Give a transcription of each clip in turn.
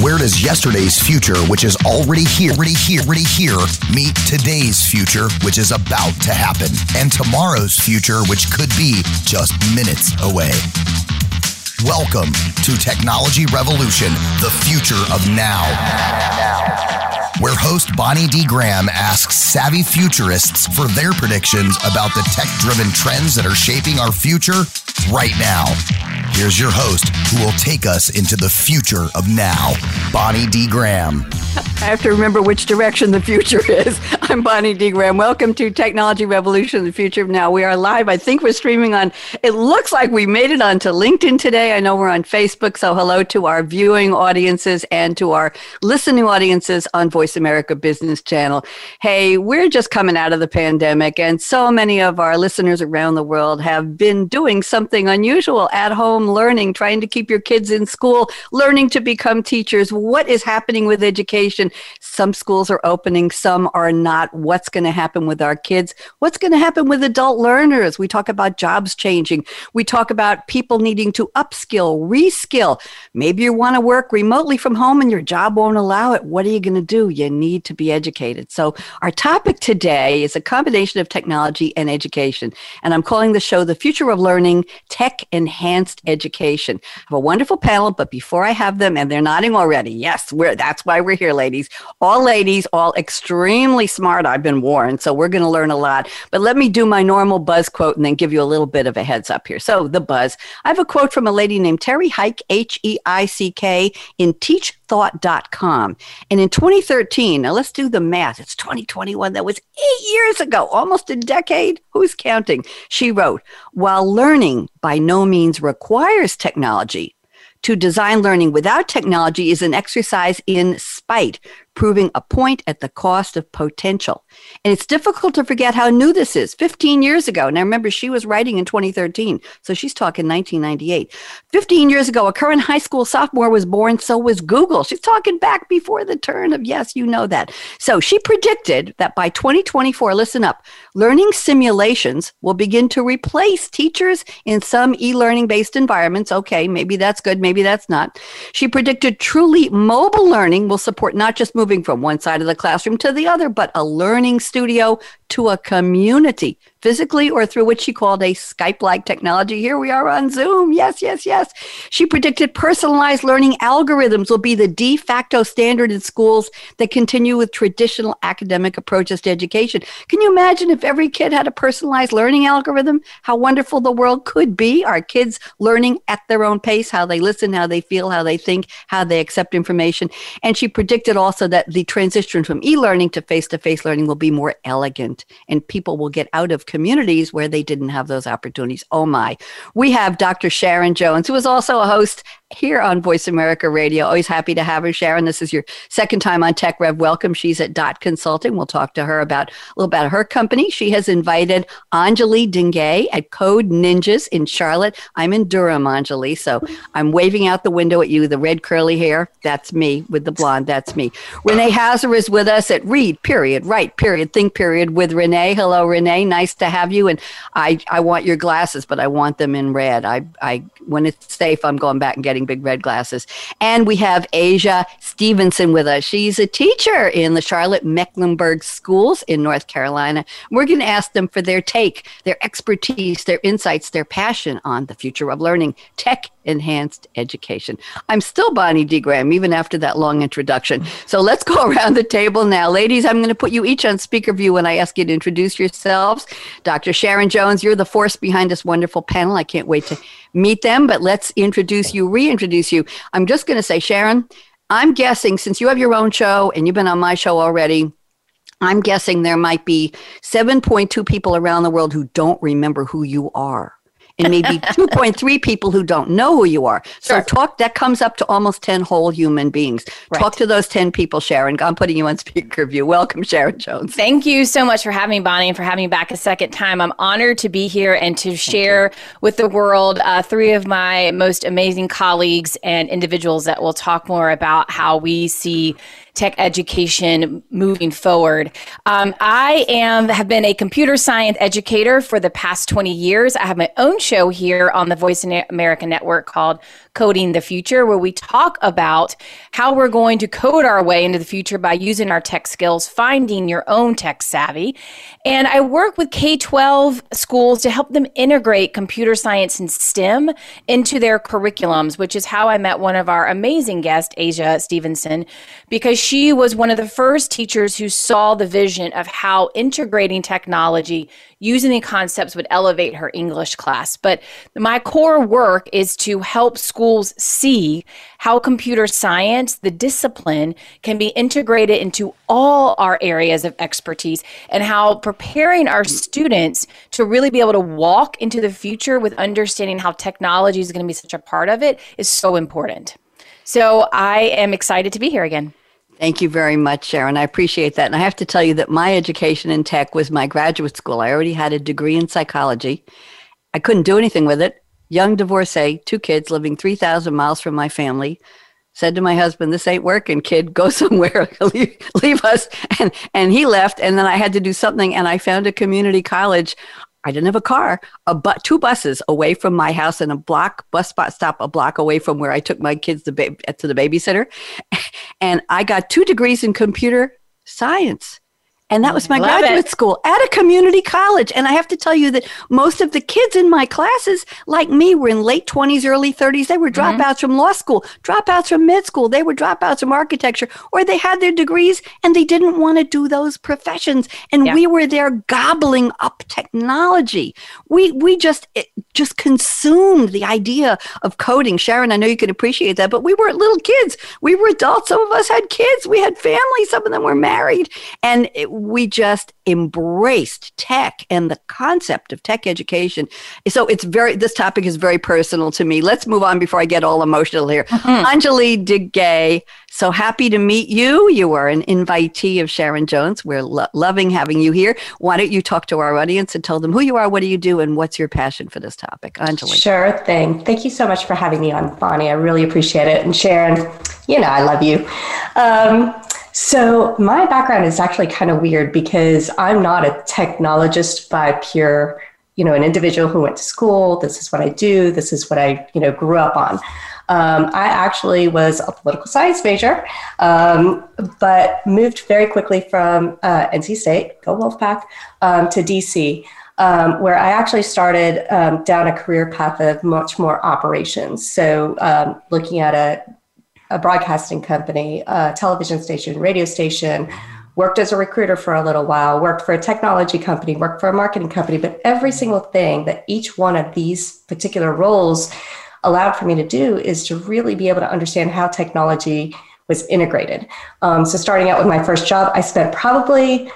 Where does yesterday's future, which is already here, already here, already here, meet today's future, which is about to happen, and tomorrow's future, which could be just minutes away? Welcome to Technology Revolution, the future of now. Where host Bonnie D. Graham asks savvy futurists for their predictions about the tech driven trends that are shaping our future right now. Here's your host, who will take us into the future of now, Bonnie D. Graham. I have to remember which direction the future is. I'm Bonnie D. Graham. Welcome to Technology Revolution, the future of now. We are live. I think we're streaming on, it looks like we made it onto LinkedIn today. I know we're on Facebook. So hello to our viewing audiences and to our listening audiences on Voice America Business Channel. Hey, we're just coming out of the pandemic, and so many of our listeners around the world have been doing something unusual at home learning, trying to keep your kids in school, learning to become teachers. What is happening with education? Some schools are opening, some are not. What's going to happen with our kids? What's going to happen with adult learners? We talk about jobs changing. We talk about people needing to upskill, reskill. Maybe you want to work remotely from home and your job won't allow it. What are you going to do? You need to be educated. So, our topic today is a combination of technology and education. And I'm calling the show The Future of Learning Tech Enhanced Education. I have a wonderful panel, but before I have them, and they're nodding already, yes, we're, that's why we're here, ladies. All ladies, all extremely smart, I've been warned. So, we're going to learn a lot. But let me do my normal buzz quote and then give you a little bit of a heads up here. So, the buzz. I have a quote from a lady named Terry Heick, H E I C K, in teachthought.com. And in 2013, now let's do the math. It's 2021. That was eight years ago, almost a decade. Who's counting? She wrote, while learning by no means requires technology, to design learning without technology is an exercise in spite, proving a point at the cost of potential. And it's difficult to forget how new this is 15 years ago. I remember she was writing in 2013, so she's talking 1998. 15 years ago, a current high school sophomore was born, so was Google. She's talking back before the turn of, yes, you know that. So she predicted that by 2024, listen up, learning simulations will begin to replace teachers in some e learning based environments. Okay, maybe that's good, maybe that's not. She predicted truly mobile learning will support not just moving from one side of the classroom to the other, but a learning studio to a community physically or through what she called a Skype like technology. Here we are on Zoom. Yes, yes, yes. She predicted personalized learning algorithms will be the de facto standard in schools that continue with traditional academic approaches to education. Can you imagine if every kid had a personalized learning algorithm? How wonderful the world could be. Our kids learning at their own pace, how they listen, how they feel, how they think, how they accept information. And she predicted also that the transition from e learning to face to face learning will be more elegant and people will get out of communities where they didn't have those opportunities. Oh my. We have Dr. Sharon Jones, who is also a host here on Voice America Radio. Always happy to have her, Sharon. This is your second time on Tech Rev. Welcome. She's at Dot Consulting. We'll talk to her about a little about her company. She has invited Anjali Dighe at Code Ninjas in Charlotte. I'm in Durham, Anjali, so I'm waving out the window at you. The red curly hair, that's me. With the blonde, that's me. Renee Houser is with us at Read, period, write, period, think, period, with Renee. Hello, Renee. Nice to have you. And I, I want your glasses, but I want them in red. I, I, when it's safe, I'm going back and getting big red glasses. And we have Asia Stevenson with us. She's a teacher in the Charlotte Mecklenburg schools in North Carolina. We're going to ask them for their take, their expertise, their insights, their passion on the future of learning, tech enhanced education. I'm still Bonnie D. Graham, even after that long introduction. So let's go around the table now. Ladies, I'm going to put you each on speaker view when I ask you to introduce yourselves. Dr. Sharon Jones, you're the force behind this wonderful panel. I can't wait to meet them, but let's introduce you, reintroduce you. I'm just going to say, Sharon, I'm guessing since you have your own show and you've been on my show already, I'm guessing there might be 7.2 people around the world who don't remember who you are and maybe 2.3 people who don't know who you are. So talk, that comes up to almost 10 whole human beings. Right. Talk to those 10 people, Sharon. I'm putting you on speaker view. Welcome, Sharon Jones. Thank you so much for having me, Bonnie, and for having me back a second time. I'm honored to be here and to share with the world uh, three of my most amazing colleagues and individuals that will talk more about how we see tech education moving forward. Um, I am have been a computer science educator for the past 20 years. I have my own show here on the Voice America Network called Coding the Future, where we talk about how we're going to code our way into the future by using our tech skills, finding your own tech savvy. And I work with K 12 schools to help them integrate computer science and STEM into their curriculums, which is how I met one of our amazing guests, Asia Stevenson, because she was one of the first teachers who saw the vision of how integrating technology using the concepts would elevate her English class. But my core work is to help schools see how computer science, the discipline, can be integrated into all our areas of expertise and how preparing our students to really be able to walk into the future with understanding how technology is going to be such a part of it is so important. So I am excited to be here again. Thank you very much, Sharon. I appreciate that. And I have to tell you that my education in tech was my graduate school. I already had a degree in psychology. I couldn't do anything with it. Young divorcee, two kids living 3,000 miles from my family. Said to my husband, "This ain't working, kid. Go somewhere. leave, leave us." And and he left. And then I had to do something. And I found a community college I didn't have a car, a but two buses away from my house and a block bus spot stop a block away from where I took my kids to, ba- to the babysitter. And I got two degrees in computer science. And that was my Love graduate it. school at a community college. And I have to tell you that most of the kids in my classes, like me, were in late 20s, early 30s. They were mm-hmm. dropouts mm-hmm. from law school, dropouts from med school. They were dropouts from architecture, or they had their degrees and they didn't want to do those professions. And yeah. we were there gobbling up technology. We, we just, it, just consumed the idea of coding. Sharon, I know you can appreciate that, but we weren't little kids. We were adults. Some of us had kids. We had families. Some of them were married. And it, we just embraced tech and the concept of tech education. So it's very, this topic is very personal to me. Let's move on before I get all emotional here. Mm-hmm. Anjali Dighe, so happy to meet you. You are an invitee of Sharon Jones. We're lo- loving having you here. Why don't you talk to our audience and tell them who you are, what do you do, and what's your passion for this topic? Anjali. Sure thing. Thank you so much for having me on, Bonnie. I really appreciate it. And Sharon, you know, I love you. Um, so, my background is actually kind of weird because I'm not a technologist by pure, you know, an individual who went to school. This is what I do. This is what I, you know, grew up on. Um, I actually was a political science major, um, but moved very quickly from uh, NC State, go Wolfpack, um, to DC. Um, where I actually started um, down a career path of much more operations. So, um, looking at a a broadcasting company, a television station, radio station, worked as a recruiter for a little while, worked for a technology company, worked for a marketing company, but every single thing that each one of these particular roles allowed for me to do is to really be able to understand how technology was integrated. Um, so, starting out with my first job, I spent probably,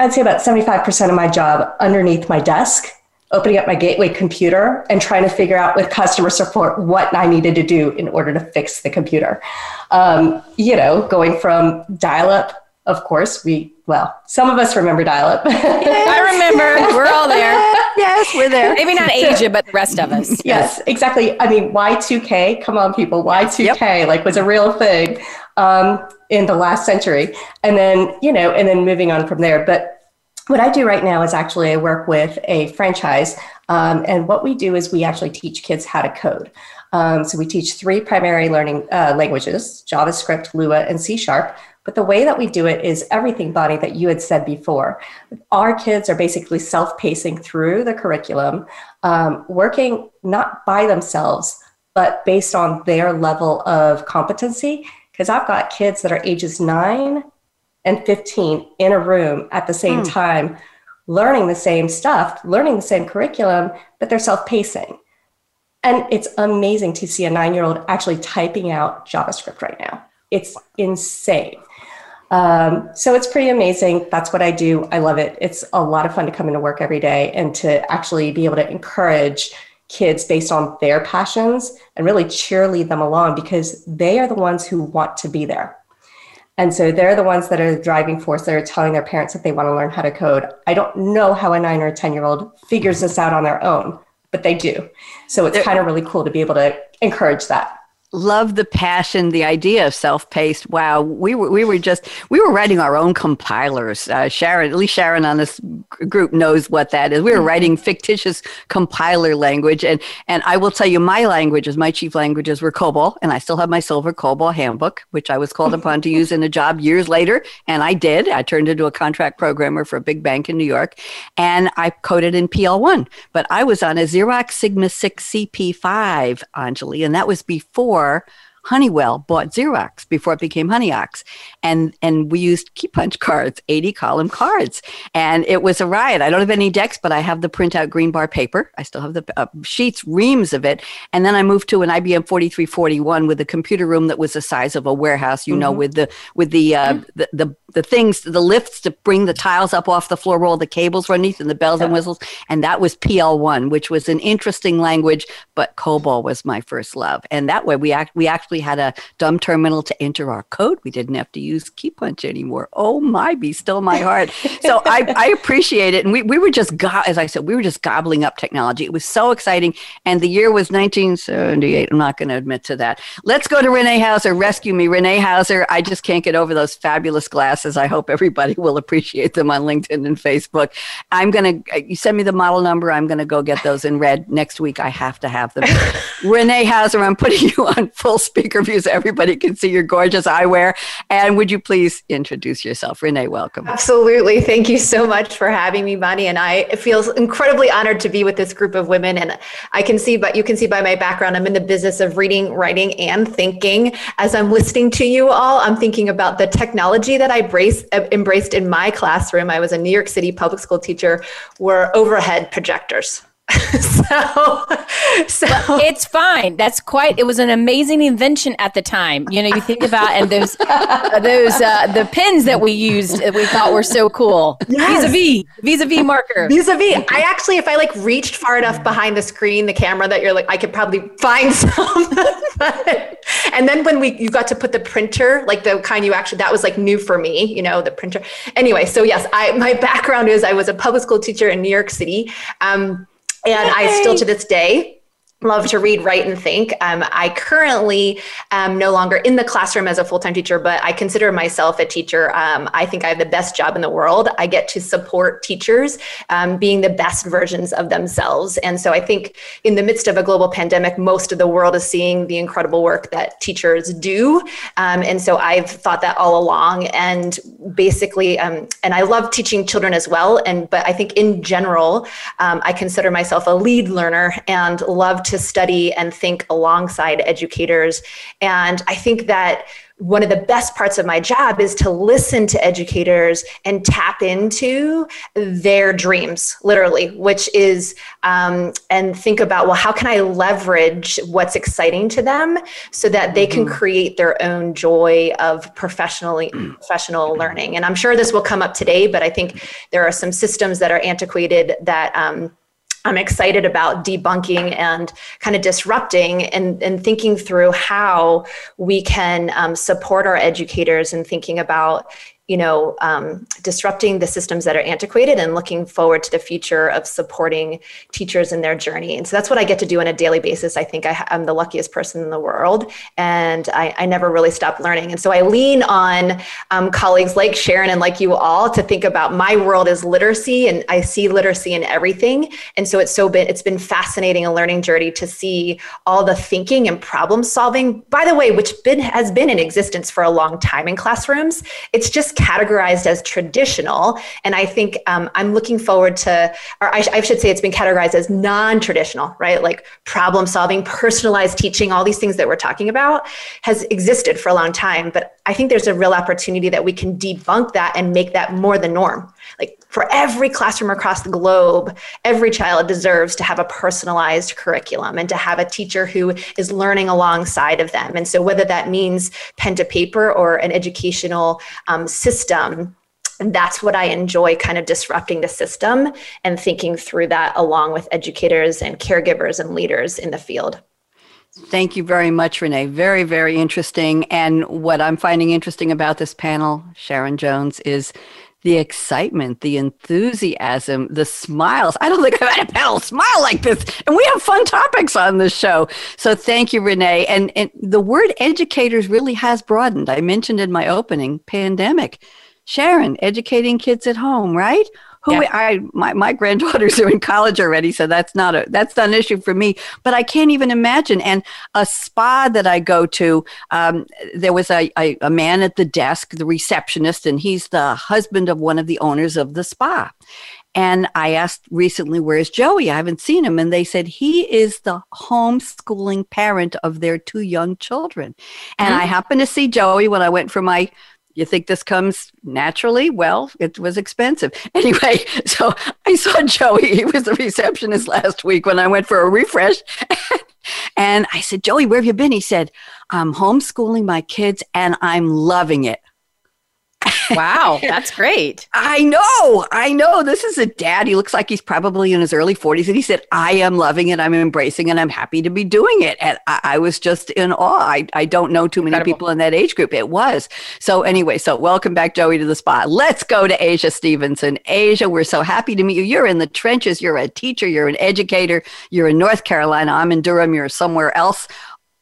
I'd say about 75% of my job underneath my desk opening up my gateway computer and trying to figure out with customer support what I needed to do in order to fix the computer. Um, you know, going from dial up, of course, we, well, some of us remember dial up. yes, I remember. We're all there. yes, we're there. Maybe not Asia, but the rest of us. Yes, yes, exactly. I mean, Y2K, come on, people, Y2K, yep. like was a real thing um, in the last century. And then, you know, and then moving on from there. But what I do right now is actually I work with a franchise, um, and what we do is we actually teach kids how to code. Um, so we teach three primary learning uh, languages: JavaScript, Lua, and C Sharp. But the way that we do it is everything, Bonnie, that you had said before. Our kids are basically self-pacing through the curriculum, um, working not by themselves, but based on their level of competency. Because I've got kids that are ages nine and 15 in a room at the same mm. time, learning the same stuff, learning the same curriculum, but they're self pacing. And it's amazing to see a nine year old actually typing out JavaScript right now. It's insane. Um, so it's pretty amazing. That's what I do. I love it. It's a lot of fun to come into work every day and to actually be able to encourage kids based on their passions and really cheerlead them along because they are the ones who want to be there. And so they're the ones that are the driving force that are telling their parents that they want to learn how to code. I don't know how a nine or a 10 year old figures this out on their own, but they do. So it's kind of really cool to be able to encourage that. Love the passion, the idea of self-paced. Wow, we were we were just we were writing our own compilers. Uh, Sharon, at least Sharon on this group knows what that is. We were mm-hmm. writing fictitious compiler language, and and I will tell you, my languages, my chief languages were COBOL, and I still have my silver COBOL handbook, which I was called upon to use in a job years later, and I did. I turned into a contract programmer for a big bank in New York, and I coded in PL1. But I was on a Xerox Sigma 6 CP5, Anjali, and that was before before Honeywell bought Xerox before it became Honeyox. And, and we used key punch cards, 80 column cards. And it was a riot. I don't have any decks, but I have the printout green bar paper. I still have the uh, sheets, reams of it. And then I moved to an IBM 4341 with a computer room that was the size of a warehouse, you mm-hmm. know, with the, with the, uh, mm-hmm. the, the, the things, the lifts to bring the tiles up off the floor, all the cables underneath and the bells yeah. and whistles. And that was PL1, which was an interesting language, but COBOL was my first love. And that way we act, we actually had a dumb terminal to enter our code. We didn't have to use key punch anymore. Oh my, be still my heart. so I, I appreciate it. And we, we were just, go- as I said, we were just gobbling up technology. It was so exciting. And the year was 1978. I'm not going to admit to that. Let's go to Renee Houser. Rescue me, Renee Houser. I just can't get over those fabulous glasses. I hope everybody will appreciate them on LinkedIn and Facebook. I'm going to, uh, you send me the model number. I'm going to go get those in red next week. I have to have them. Renee Houser, I'm putting you on full speaker view so everybody can see your gorgeous eyewear. And would you please introduce yourself? Renee, welcome. Absolutely. Thank you so much for having me, Bonnie. And I feel incredibly honored to be with this group of women. And I can see, but you can see by my background, I'm in the business of reading, writing, and thinking. As I'm listening to you all, I'm thinking about the technology that I brace, embraced in my classroom. I was a New York City public school teacher, were overhead projectors. so, so it's fine. That's quite. It was an amazing invention at the time. You know, you think about and those those uh, the pins that we used that we thought were so cool. Yes. Vis-a-vis, vis-a-vis marker. Vis-a-vis. I actually, if I like reached far enough behind the screen, the camera, that you're like, I could probably find some. And then when we you got to put the printer, like the kind you actually that was like new for me. You know, the printer. Anyway, so yes, I my background is I was a public school teacher in New York City. Um, and Yay. I still to this day love to read, write, and think. Um, I currently am no longer in the classroom as a full time teacher, but I consider myself a teacher. Um, I think I have the best job in the world. I get to support teachers um, being the best versions of themselves. And so I think in the midst of a global pandemic, most of the world is seeing the incredible work that teachers do. Um, and so I've thought that all along. And basically, um, and I love teaching children as well. And but I think in general, um, I consider myself a lead learner and love to to study and think alongside educators. And I think that one of the best parts of my job is to listen to educators and tap into their dreams, literally, which is, um, and think about, well, how can I leverage what's exciting to them so that they can mm-hmm. create their own joy of professionally professional learning? And I'm sure this will come up today, but I think there are some systems that are antiquated that. Um, I'm excited about debunking and kind of disrupting and, and thinking through how we can um, support our educators and thinking about, you know, um, disrupting the systems that are antiquated and looking forward to the future of supporting teachers in their journey. And so that's what I get to do on a daily basis. I think I, am the luckiest person in the world, and I, I, never really stop learning. And so I lean on um, colleagues like Sharon and like you all to think about my world is literacy, and I see literacy in everything. And so it's so been it's been fascinating a learning journey to see all the thinking and problem solving. By the way, which been has been in existence for a long time in classrooms. It's just categorized as traditional. And I think um, I'm looking forward to, or I, I should say, it's been categorized as non traditional, right? Like problem solving, personalized teaching, all these things that we're talking about has existed for a long time. But I think there's a real opportunity that we can debunk that and make that more the norm. Like for every classroom across the globe, every child deserves to have a personalized curriculum and to have a teacher who is learning alongside of them. And so, whether that means pen to paper or an educational um, system, that's what I enjoy kind of disrupting the system and thinking through that along with educators and caregivers and leaders in the field. Thank you very much, Renee. Very, very interesting. And what I'm finding interesting about this panel, Sharon Jones, is the excitement, the enthusiasm, the smiles. I don't think I've had a panel smile like this. And we have fun topics on this show. So thank you, Renee. And, and the word educators really has broadened. I mentioned in my opening pandemic. Sharon, educating kids at home, right? Who yeah. I my, my granddaughters are in college already, so that's not a that's not an issue for me. But I can't even imagine. And a spa that I go to, um, there was a, a, a man at the desk, the receptionist, and he's the husband of one of the owners of the spa. And I asked recently, where's Joey? I haven't seen him. And they said he is the homeschooling parent of their two young children. And mm-hmm. I happened to see Joey when I went for my you think this comes naturally? Well, it was expensive. Anyway, so I saw Joey. He was the receptionist last week when I went for a refresh. and I said, Joey, where have you been? He said, I'm homeschooling my kids and I'm loving it wow, that's great. I know. I know. This is a dad. He looks like he's probably in his early 40s. And he said, I am loving it. I'm embracing it. I'm happy to be doing it. And I, I was just in awe. I, I don't know too many Incredible. people in that age group. It was. So, anyway, so welcome back, Joey, to the spot. Let's go to Asia Stevenson. Asia, we're so happy to meet you. You're in the trenches. You're a teacher. You're an educator. You're in North Carolina. I'm in Durham. You're somewhere else.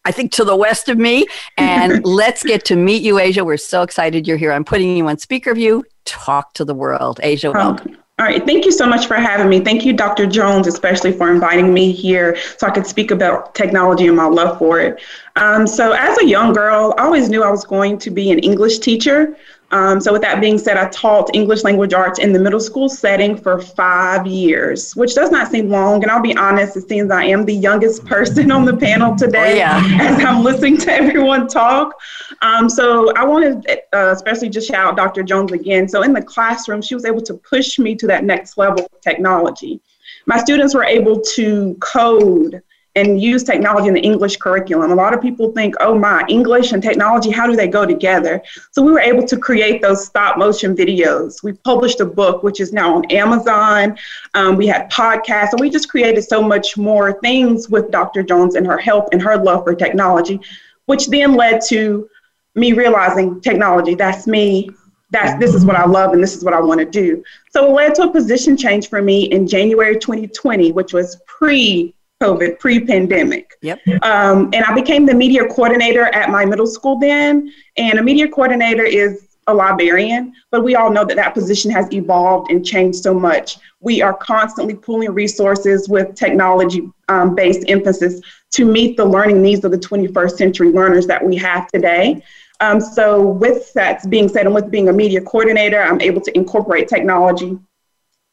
I think to the west of me. And let's get to meet you, Asia. We're so excited you're here. I'm putting you on speaker view. Talk to the world. Asia, oh, welcome. All right. Thank you so much for having me. Thank you, Dr. Jones, especially for inviting me here so I could speak about technology and my love for it. Um, so, as a young girl, I always knew I was going to be an English teacher. Um, so, with that being said, I taught English language arts in the middle school setting for five years, which does not seem long. And I'll be honest, it seems I am the youngest person on the panel today oh, yeah. as I'm listening to everyone talk. Um, so, I wanted uh, especially just shout out Dr. Jones again. So, in the classroom, she was able to push me to that next level of technology. My students were able to code and use technology in the English curriculum. A lot of people think, oh my, English and technology, how do they go together? So we were able to create those stop motion videos. We published a book, which is now on Amazon. Um, we had podcasts, and we just created so much more things with Dr. Jones and her help and her love for technology, which then led to me realizing technology, that's me. That's, this is what I love and this is what I want to do. So it led to a position change for me in January 2020, which was pre COVID, pre-pandemic. Yep. Um, and I became the media coordinator at my middle school then. And a media coordinator is a librarian, but we all know that that position has evolved and changed so much. We are constantly pooling resources with technology um, based emphasis to meet the learning needs of the 21st century learners that we have today. Um, so, with that being said, and with being a media coordinator, I'm able to incorporate technology,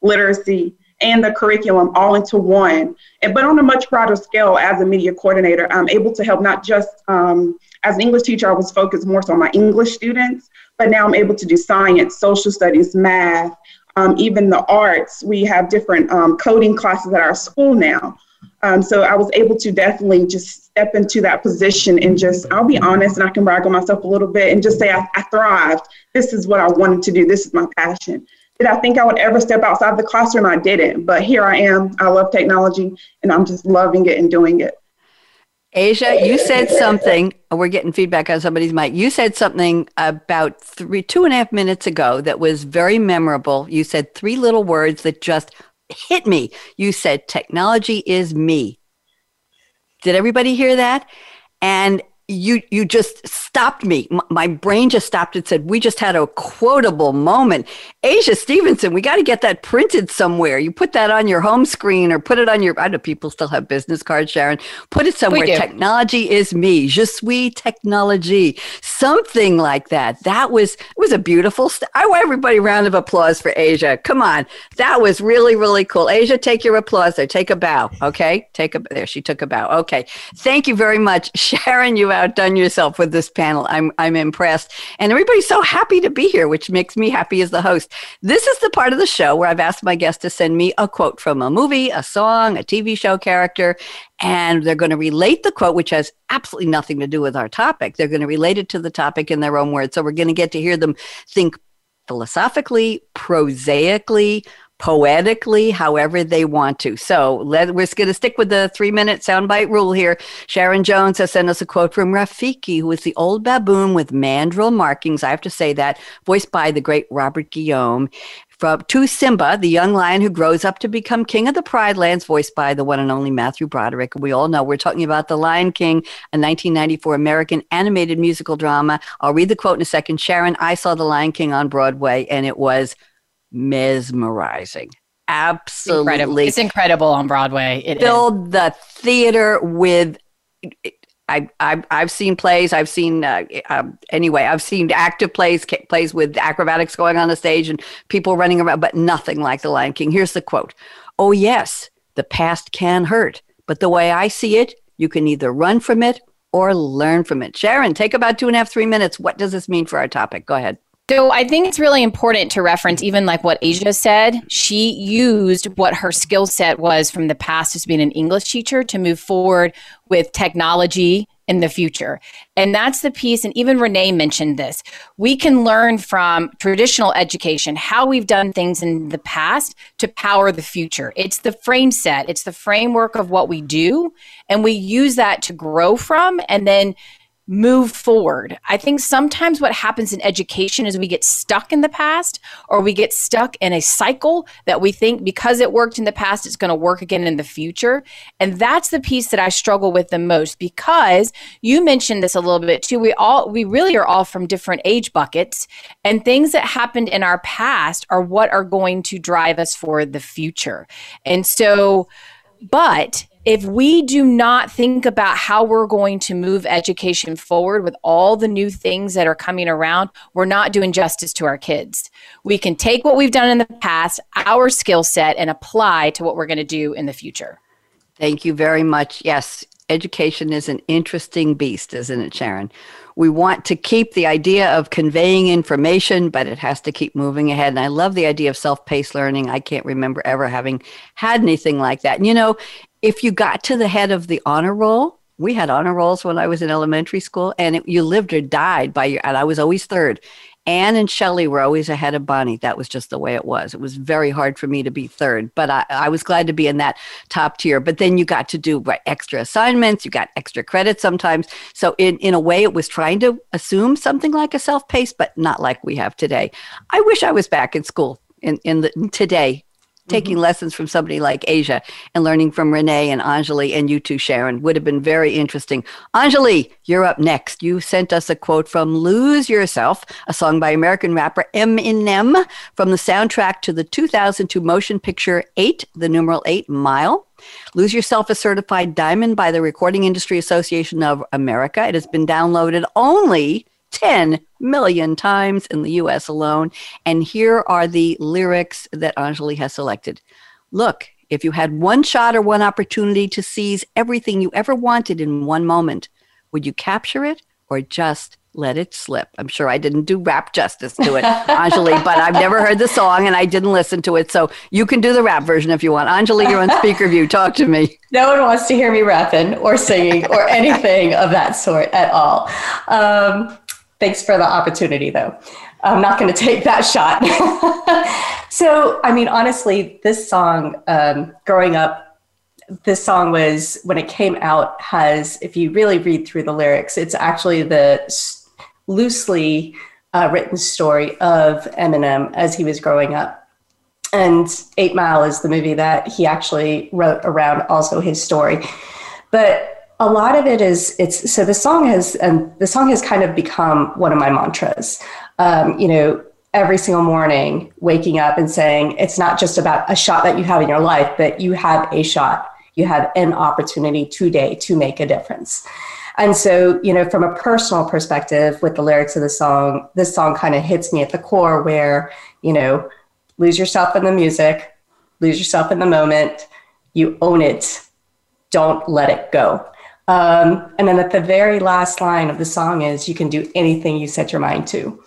literacy, and the curriculum all into one. And, but on a much broader scale, as a media coordinator, I'm able to help not just um, as an English teacher, I was focused more so on my English students, but now I'm able to do science, social studies, math, um, even the arts. We have different um, coding classes at our school now. Um, so I was able to definitely just step into that position and just, I'll be honest, and I can brag on myself a little bit and just say I, I thrived. This is what I wanted to do. This is my passion did I think I would ever step outside the classroom? I didn't, but here I am. I love technology and I'm just loving it and doing it. Asia, you said something. We're getting feedback on somebody's mic. You said something about three, two and a half minutes ago that was very memorable. You said three little words that just hit me. You said, technology is me. Did everybody hear that? And you you just stopped me. My brain just stopped and said, "We just had a quotable moment." Asia Stevenson, we got to get that printed somewhere. You put that on your home screen or put it on your. I know people still have business cards, Sharon. Put it somewhere. Technology is me. Je suis technology. Something like that. That was it was a beautiful. St- I want everybody a round of applause for Asia. Come on, that was really really cool. Asia, take your applause there. Take a bow. Okay, take a there. She took a bow. Okay, thank you very much, Sharon. You outdone yourself with this panel. I'm I'm impressed, and everybody's so happy to be here, which makes me happy as the host. This is the part of the show where I've asked my guests to send me a quote from a movie, a song, a TV show character, and they're going to relate the quote, which has absolutely nothing to do with our topic. They're going to relate it to the topic in their own words. So we're going to get to hear them think philosophically, prosaically, poetically, however they want to. So let, we're going to stick with the three minute soundbite rule here. Sharon Jones has sent us a quote from Rafiki, who is the old baboon with mandrill markings. I have to say that, voiced by the great Robert Guillaume from to Simba, the young lion who grows up to become king of the Pride Lands, voiced by the one and only Matthew Broderick. We all know we're talking about The Lion King, a 1994 American animated musical drama. I'll read the quote in a second. Sharon, I saw The Lion King on Broadway, and it was mesmerizing. Absolutely, incredible. it's incredible on Broadway. It filled is. the theater with I, I've, I've seen plays. I've seen, uh, uh, anyway, I've seen active plays, plays with acrobatics going on the stage and people running around, but nothing like The Lion King. Here's the quote Oh, yes, the past can hurt, but the way I see it, you can either run from it or learn from it. Sharon, take about two and a half, three minutes. What does this mean for our topic? Go ahead. So I think it's really important to reference even like what Asia said. She used what her skill set was from the past as being an English teacher to move forward with technology in the future. And that's the piece. And even Renee mentioned this. We can learn from traditional education how we've done things in the past to power the future. It's the frame set, it's the framework of what we do. And we use that to grow from and then move forward. I think sometimes what happens in education is we get stuck in the past or we get stuck in a cycle that we think because it worked in the past, it's going to work again in the future. And that's the piece that I struggle with the most because you mentioned this a little bit too. We all, we really are all from different age buckets and things that happened in our past are what are going to drive us for the future. And so, but if we do not think about how we're going to move education forward with all the new things that are coming around, we're not doing justice to our kids. We can take what we've done in the past, our skill set, and apply to what we're going to do in the future. Thank you very much. Yes, education is an interesting beast, isn't it, Sharon? We want to keep the idea of conveying information, but it has to keep moving ahead. And I love the idea of self paced learning. I can't remember ever having had anything like that. And you know, if you got to the head of the honor roll, we had honor rolls when I was in elementary school, and it, you lived or died by your. And I was always third. Anne and Shelley were always ahead of Bonnie. That was just the way it was. It was very hard for me to be third, but I, I was glad to be in that top tier. But then you got to do right, extra assignments, you got extra credit sometimes. So in, in a way, it was trying to assume something like a self-paced, but not like we have today. I wish I was back in school in, in the today taking mm-hmm. lessons from somebody like Asia and learning from Renee and Anjali and you too, Sharon, would have been very interesting. Anjali, you're up next. You sent us a quote from Lose Yourself, a song by American rapper Eminem from the soundtrack to the 2002 motion picture 8, the numeral 8 Mile. Lose Yourself is certified diamond by the Recording Industry Association of America. It has been downloaded only 10 million times in the US alone. And here are the lyrics that Anjali has selected. Look, if you had one shot or one opportunity to seize everything you ever wanted in one moment, would you capture it or just let it slip? I'm sure I didn't do rap justice to it, Anjali, but I've never heard the song and I didn't listen to it. So you can do the rap version if you want. Anjali, you're on speaker view. Talk to me. No one wants to hear me rapping or singing or anything of that sort at all. Um, Thanks for the opportunity, though. I'm not going to take that shot. so, I mean, honestly, this song, um, growing up, this song was, when it came out, has, if you really read through the lyrics, it's actually the loosely uh, written story of Eminem as he was growing up. And Eight Mile is the movie that he actually wrote around also his story. But a lot of it is it's so the song has and the song has kind of become one of my mantras. Um, you know every single morning waking up and saying it's not just about a shot that you have in your life but you have a shot. You have an opportunity today to make a difference. And so you know from a personal perspective with the lyrics of the song this song kind of hits me at the core where you know lose yourself in the music lose yourself in the moment you own it. Don't let it go um, and then at the very last line of the song is, you can do anything you set your mind to.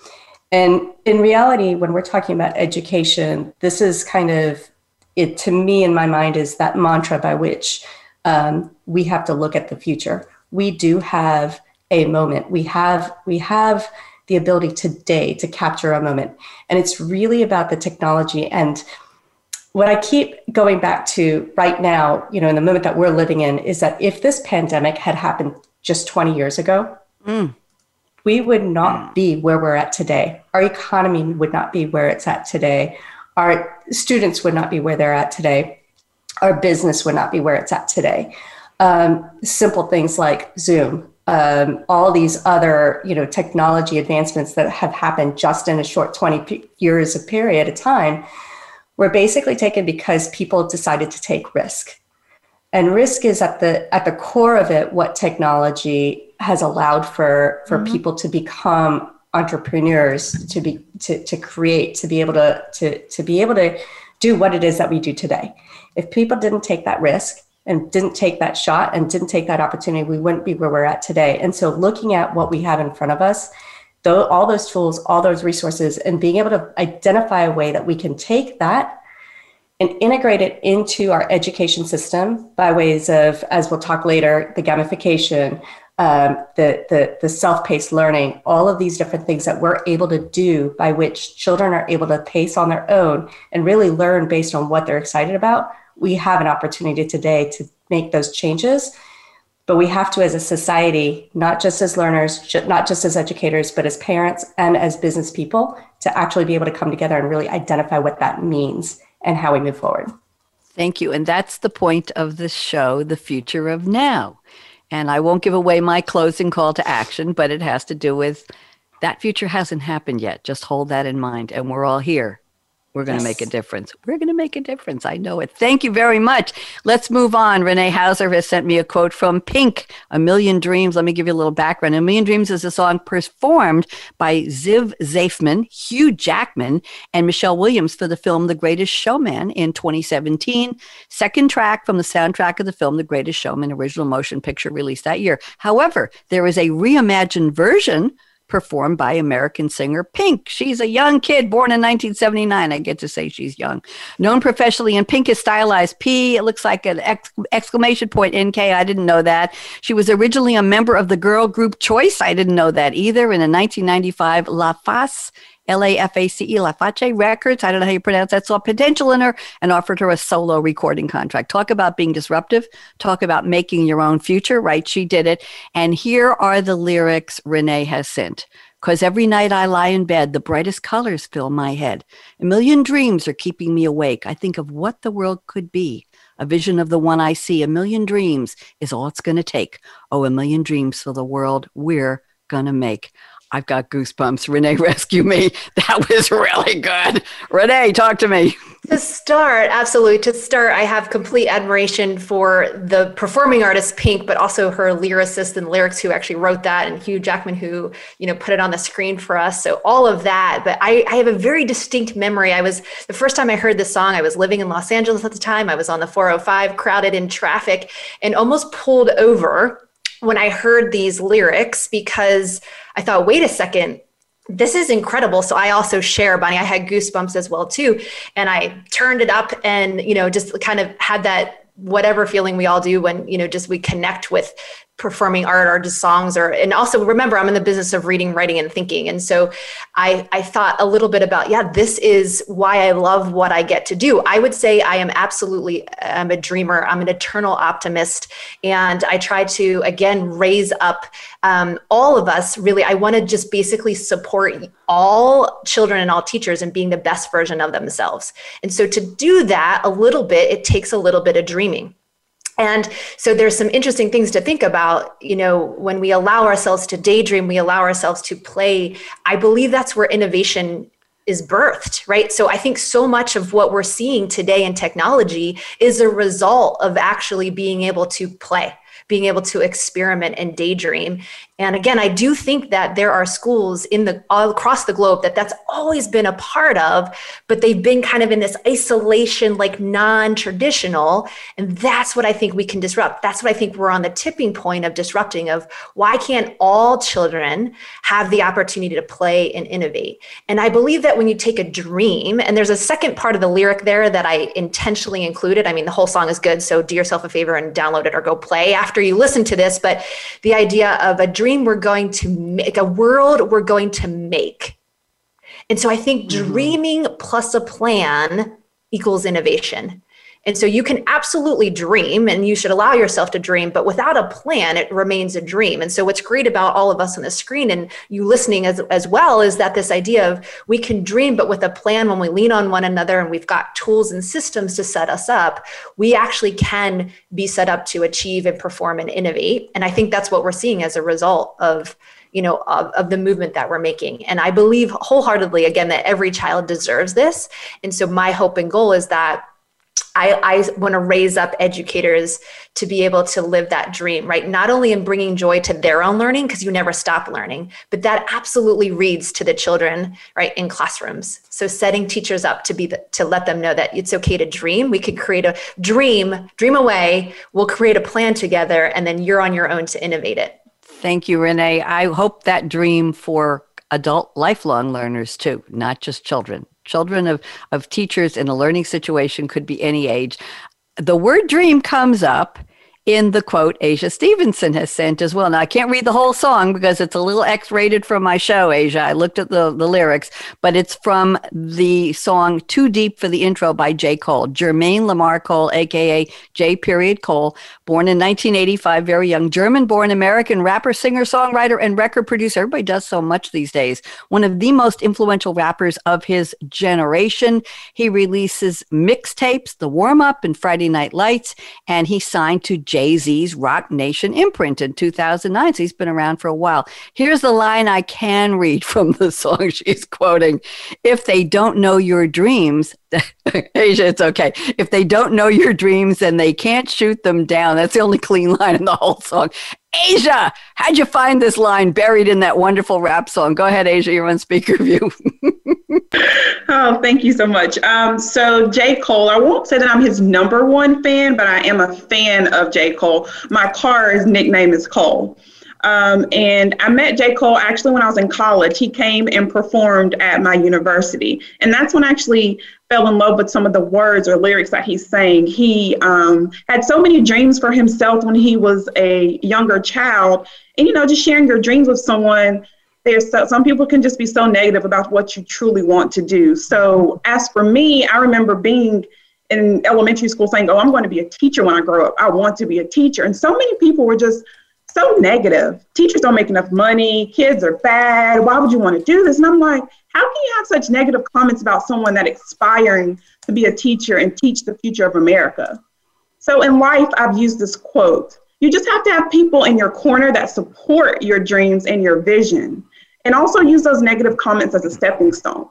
And in reality, when we're talking about education, this is kind of it to me in my mind is that mantra by which um, we have to look at the future. We do have a moment. We have we have the ability today to capture a moment, and it's really about the technology. And what I keep going back to right now, you know, in the moment that we're living in, is that if this pandemic had happened just 20 years ago, mm. we would not be where we're at today. Our economy would not be where it's at today. Our students would not be where they're at today. Our business would not be where it's at today. Um, simple things like Zoom, um, all these other, you know, technology advancements that have happened just in a short 20 p- years of period of time were basically taken because people decided to take risk. And risk is at the at the core of it what technology has allowed for for mm-hmm. people to become entrepreneurs to be to, to create to be able to, to to be able to do what it is that we do today if people didn't take that risk and didn't take that shot and didn't take that opportunity we wouldn't be where we're at today and so looking at what we have in front of us though all those tools all those resources and being able to identify a way that we can take that and integrate it into our education system by ways of as we'll talk later the gamification um, the, the, the self-paced learning all of these different things that we're able to do by which children are able to pace on their own and really learn based on what they're excited about. We have an opportunity today to make those changes but we have to as a society not just as learners not just as educators but as parents and as business people to actually be able to come together and really identify what that means and how we move forward. Thank you. And that's the point of the show the future of now. And i won't give away my closing call to action but it has to do with that future hasn't happened yet. Just hold that in mind. And we're all here we're going to yes. make a difference. We're going to make a difference. I know it. Thank you very much. Let's move on. Renee Houser has sent me a quote from Pink, A Million Dreams. Let me give you a little background. A Million Dreams is a song performed by Ziv Zaifman, Hugh Jackman, and Michelle Williams for the film The Greatest Showman in 2017. Second track from the soundtrack of the film The Greatest Showman, original motion picture released that year. However, there is a reimagined version performed by American singer Pink. She's a young kid born in 1979. I get to say she's young. Known professionally in Pink is stylized P. It looks like an exclamation point NK. I didn't know that. She was originally a member of the girl group Choice. I didn't know that either. In a 1995 La Face L A F A C E, Laface Records. I don't know how you pronounce that. Saw potential in her and offered her a solo recording contract. Talk about being disruptive. Talk about making your own future, right? She did it. And here are the lyrics Renee has sent. Because every night I lie in bed, the brightest colors fill my head. A million dreams are keeping me awake. I think of what the world could be. A vision of the one I see. A million dreams is all it's going to take. Oh, a million dreams for the world we're going to make. I've got goosebumps. Renee, rescue me. That was really good. Renee, talk to me. To start, absolutely. To start, I have complete admiration for the performing artist Pink, but also her lyricist and lyrics who actually wrote that, and Hugh Jackman who you know put it on the screen for us. So all of that. But I, I have a very distinct memory. I was the first time I heard this song. I was living in Los Angeles at the time. I was on the 405, crowded in traffic, and almost pulled over when I heard these lyrics because I thought, wait a second, this is incredible. So I also share Bonnie. I had goosebumps as well too. And I turned it up and, you know, just kind of had that whatever feeling we all do when, you know, just we connect with performing art or just songs or and also remember i'm in the business of reading writing and thinking. And so i i thought a little bit about yeah this is why i love what i get to do. I would say i am absolutely i'm a dreamer. I'm an eternal optimist. And i try to again raise up um, all of us really i want to just basically support all children and all teachers in being the best version of themselves. And so to do that a little bit it takes a little bit of dreaming and so there's some interesting things to think about you know when we allow ourselves to daydream we allow ourselves to play i believe that's where innovation is birthed, right? So I think so much of what we're seeing today in technology is a result of actually being able to play being able to experiment and daydream. And again, I do think that there are schools in the all across the globe that that's always been a part of, but they've been kind of in this isolation, like non-traditional. And that's what I think we can disrupt. That's what I think we're on the tipping point of disrupting. Of why can't all children have the opportunity to play and innovate? And I believe that when you take a dream, and there's a second part of the lyric there that I intentionally included. I mean, the whole song is good, so do yourself a favor and download it or go play after you listen to this, but the idea of a dream we're going to make, a world we're going to make. And so I think mm-hmm. dreaming plus a plan equals innovation. And so you can absolutely dream and you should allow yourself to dream, but without a plan, it remains a dream. And so what's great about all of us on the screen and you listening as, as well is that this idea of we can dream, but with a plan, when we lean on one another and we've got tools and systems to set us up, we actually can be set up to achieve and perform and innovate. And I think that's what we're seeing as a result of you know of, of the movement that we're making and i believe wholeheartedly again that every child deserves this and so my hope and goal is that I, I want to raise up educators to be able to live that dream, right? Not only in bringing joy to their own learning, because you never stop learning, but that absolutely reads to the children, right, in classrooms. So setting teachers up to be the, to let them know that it's okay to dream. We could create a dream, dream away. We'll create a plan together, and then you're on your own to innovate it. Thank you, Renee. I hope that dream for adult lifelong learners too, not just children children of, of teachers in a learning situation could be any age. The word dream comes up in the quote Asia Stevenson has sent as well. Now, I can't read the whole song because it's a little X rated from my show, Asia. I looked at the, the lyrics, but it's from the song Too Deep for the Intro by J. Cole. Jermaine Lamar Cole, aka J. Period Cole, born in 1985, very young, German born American rapper, singer, songwriter, and record producer. Everybody does so much these days. One of the most influential rappers of his generation. He releases mixtapes, The Warm Up and Friday Night Lights, and he signed to Jay Z's Roc Nation imprint in 2009. So he's been around for a while. Here's the line I can read from the song she's quoting If they don't know your dreams, Asia, it's okay. If they don't know your dreams, then they can't shoot them down. That's the only clean line in the whole song. Asia, how'd you find this line buried in that wonderful rap song? Go ahead, Asia, you're on speaker view. oh, thank you so much. Um, so, J. Cole, I won't say that I'm his number one fan, but I am a fan of J. Cole. My car's nickname is Cole. Um, and I met J. Cole actually when I was in college. He came and performed at my university. And that's when I actually fell in love with some of the words or lyrics that he's saying. He um, had so many dreams for himself when he was a younger child. And, you know, just sharing your dreams with someone there's so, some people can just be so negative about what you truly want to do. So as for me, I remember being in elementary school saying, "Oh, I'm going to be a teacher when I grow up. I want to be a teacher." And so many people were just so negative. Teachers don't make enough money. Kids are bad. Why would you want to do this? And I'm like, how can you have such negative comments about someone that aspiring to be a teacher and teach the future of America? So in life, I've used this quote. You just have to have people in your corner that support your dreams and your vision and also use those negative comments as a stepping stone.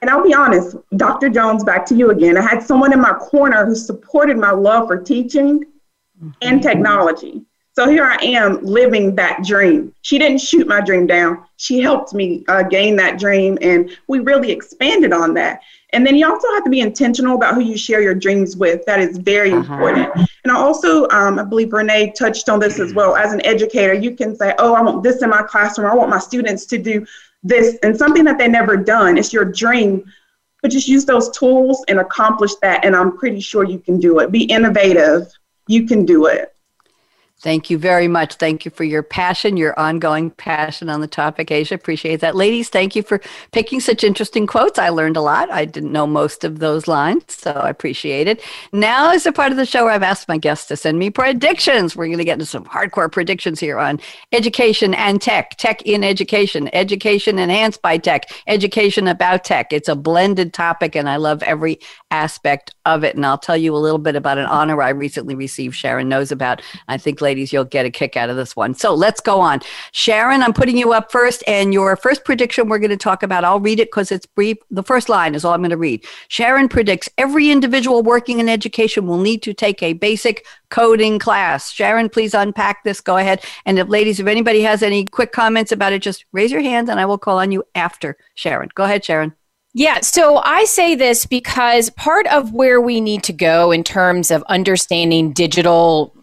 And I'll be honest, Dr. Jones, back to you again. I had someone in my corner who supported my love for teaching mm-hmm. and technology. So here I am living that dream. She didn't shoot my dream down. She helped me uh, gain that dream, and we really expanded on that. And then you also have to be intentional about who you share your dreams with. That is very uh-huh. important. And I also, um, I believe Renee touched on this as well. As an educator, you can say, oh, I want this in my classroom. I want my students to do this and something that they never done. It's your dream, but just use those tools and accomplish that. And I'm pretty sure you can do it. Be innovative. You can do it. Thank you very much. Thank you for your passion, your ongoing passion on the topic, Asia. Appreciate that. Ladies, thank you for picking such interesting quotes. I learned a lot. I didn't know most of those lines, so I appreciate it. Now is the part of the show where I've asked my guests to send me predictions. We're going to get into some hardcore predictions here on education and tech, tech in education, education enhanced by tech, education about tech. It's a blended topic, and I love every aspect of it. And I'll tell you a little bit about an honor I recently received, Sharon knows about. I think ladies ladies, you'll get a kick out of this one. So let's go on. Sharon, I'm putting you up first. And your first prediction we're going to talk about, I'll read it because it's brief. The first line is all I'm going to read. Sharon predicts every individual working in education will need to take a basic coding class. Sharon, please unpack this. Go ahead. And if ladies, if anybody has any quick comments about it, just raise your hand and I will call on you after Sharon. Go ahead, Sharon. Yeah, so I say this because part of where we need to go in terms of understanding digital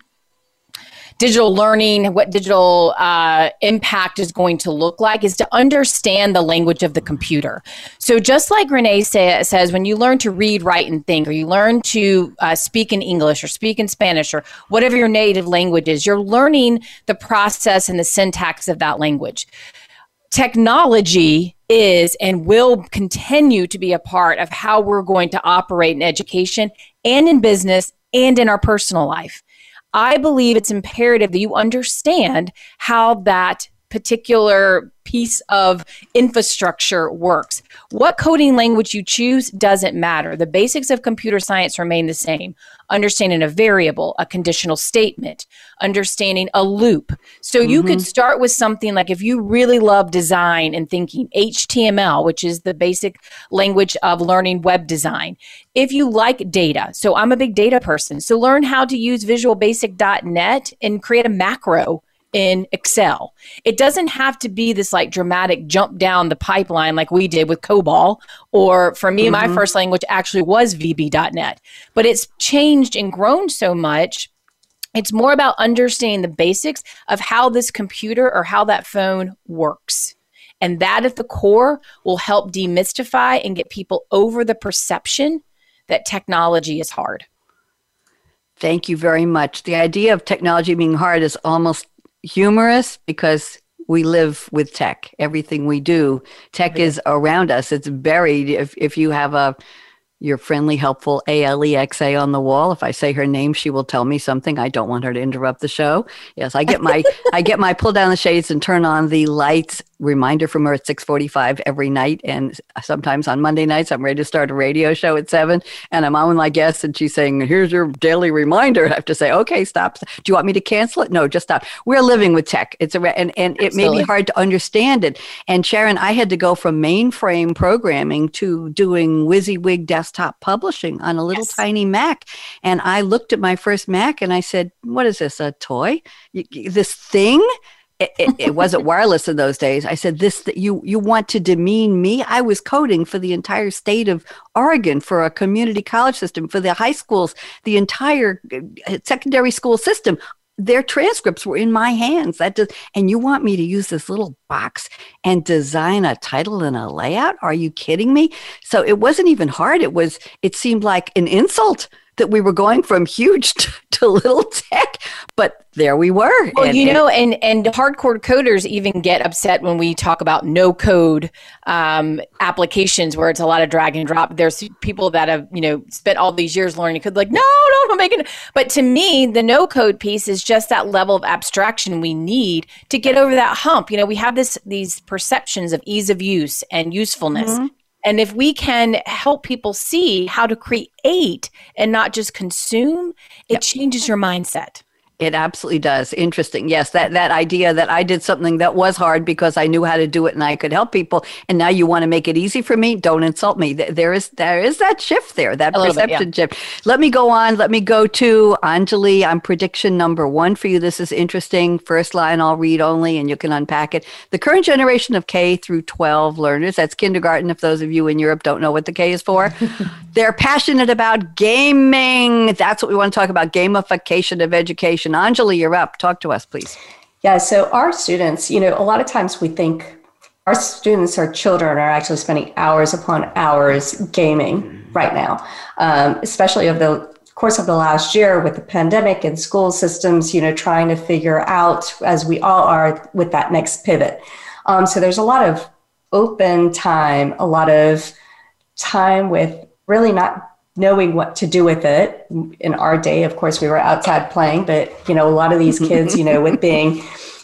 digital learning, what digital uh, impact is going to look like, is to understand the language of the computer. So, just like Renee say, says, when you learn to read, write, and think, or you learn to uh, speak in English or speak in Spanish or whatever your native language is, you're learning the process and the syntax of that language technology is and will continue to be a part of how we're going to operate in education and in business and in our personal life. I believe it's imperative that you understand how that particular piece of infrastructure works. What coding language you choose doesn't matter. The basics of computer science remain the same. Understanding a variable, a conditional statement, understanding a loop. So mm-hmm. you could mm-hmm. start with something like if you really love design and thinking HTML, which is the basic language of learning web design. If you like data, so I'm a big data person, so learn how to use visualbasic.net and create a macro in Excel. It doesn't have to be this like dramatic jump down the pipeline like we did with COBOL. Or for me, mm-hmm. my first language actually was VB.net. But it's changed and grown so much. It's more about understanding the basics of how this computer or how that phone works. And that at the core will help demystify and get people over the perception that technology is hard. Thank you very much. The idea of technology being hard is almost humorous because we live with tech. Everything we do, tech is around us. It's buried. If if you have a your friendly, helpful Alexa on the wall. If I say her name, she will tell me something. I don't want her to interrupt the show. Yes, I get my I get my pull down the shades and turn on the lights reminder from her at 6:45 every night. And sometimes on Monday nights I'm ready to start a radio show at 7 and I'm on with my guest and she's saying here's your daily reminder. I have to say okay stop. Do you want me to cancel it? No just stop. We're living with tech. It's a and and it may be hard to understand it. And Sharon I had to go from mainframe programming to doing WYSIWYG desktop publishing on a little yes. tiny Mac. And I looked at my first Mac and I said what is this a toy? This thing it, it, wasn't wireless in those days. I said, "This you you want to demean me?" I was coding for the entire state of Oregon for a community college system for the high schools, the entire uh, secondary school system. Their transcripts were in my hands. That does, and you want me to use this little box and design a title and a layout? Are you kidding me? So it wasn't even hard. It was. It seemed like an insult that we were going from huge to, to little tech, but there we were. Well, and, you know, and and hardcore coders even get upset when we talk about no code um, applications where it's a lot of drag and drop. There's people that have you know spent all these years learning code, like no, no, don't make it. But to me, the no code piece is just that level of abstraction we need to get over that hump. You know, we have this these perceptions of ease of use and usefulness. Mm-hmm. And if we can help people see how to create and not just consume, it yep. changes your mindset. It absolutely does. Interesting. Yes, that that idea that I did something that was hard because I knew how to do it and I could help people, and now you want to make it easy for me. Don't insult me. There is there is that shift there, that perception bit, yeah. shift. Let me go on. Let me go to Anjali. I'm prediction number one for you. This is interesting. First line I'll read only, and you can unpack it. The current generation of K through 12 learners. That's kindergarten. If those of you in Europe don't know what the K is for, they're passionate about gaming. That's what we want to talk about. Gamification of education question. Anjali, you're up. Talk to us, please. Yeah, so our students, you know, a lot of times we think our students, our children, are actually spending hours upon hours gaming right now, um, especially of the course of the last year with the pandemic and school systems, you know, trying to figure out, as we all are, with that next pivot. Um, so there's a lot of open time, a lot of time with really not knowing what to do with it. In our day, of course, we were outside playing, but you know, a lot of these kids, you know, with being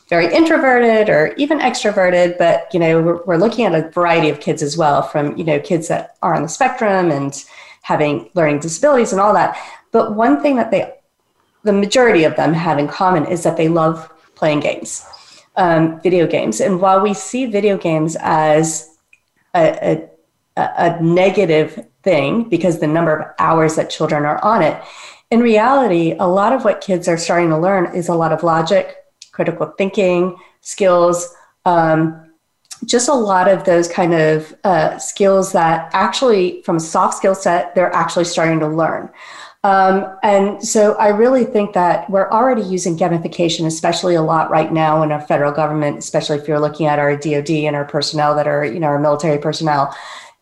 very introverted or even extroverted, but you know, we're, we're looking at a variety of kids as well, from you know, kids that are on the spectrum and having learning disabilities and all that. But one thing that they, the majority of them have in common is that they love playing games, um, video games. And while we see video games as a, a, a negative thing because the number of hours that children are on it. In reality, a lot of what kids are starting to learn is a lot of logic, critical thinking skills, um, just a lot of those kind of uh, skills that actually, from a soft skill set, they're actually starting to learn. Um, and so I really think that we're already using gamification, especially a lot right now in our federal government, especially if you're looking at our DoD and our personnel that are, you know, our military personnel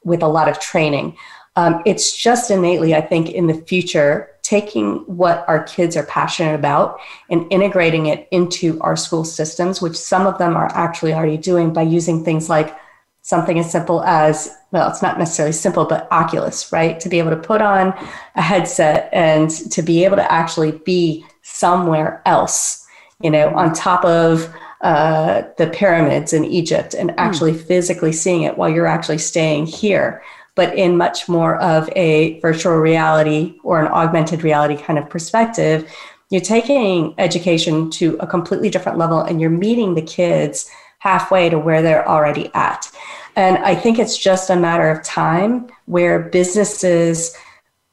with a lot of training. Um, it's just innately, I think, in the future taking what our kids are passionate about and integrating it into our school systems, which some of them are actually already doing by using things like something as simple as well, it's not necessarily simple, but Oculus, right? To be able to put on a headset and to be able to actually be somewhere else, you know, on top of uh, the pyramids in Egypt and hmm. actually mm. physically seeing it while you're actually staying here but in much more of a virtual reality or an augmented reality kind of perspective, you're taking education to a completely different level and you're meeting the kids halfway to where they're already at. And I think it's just a matter of time where businesses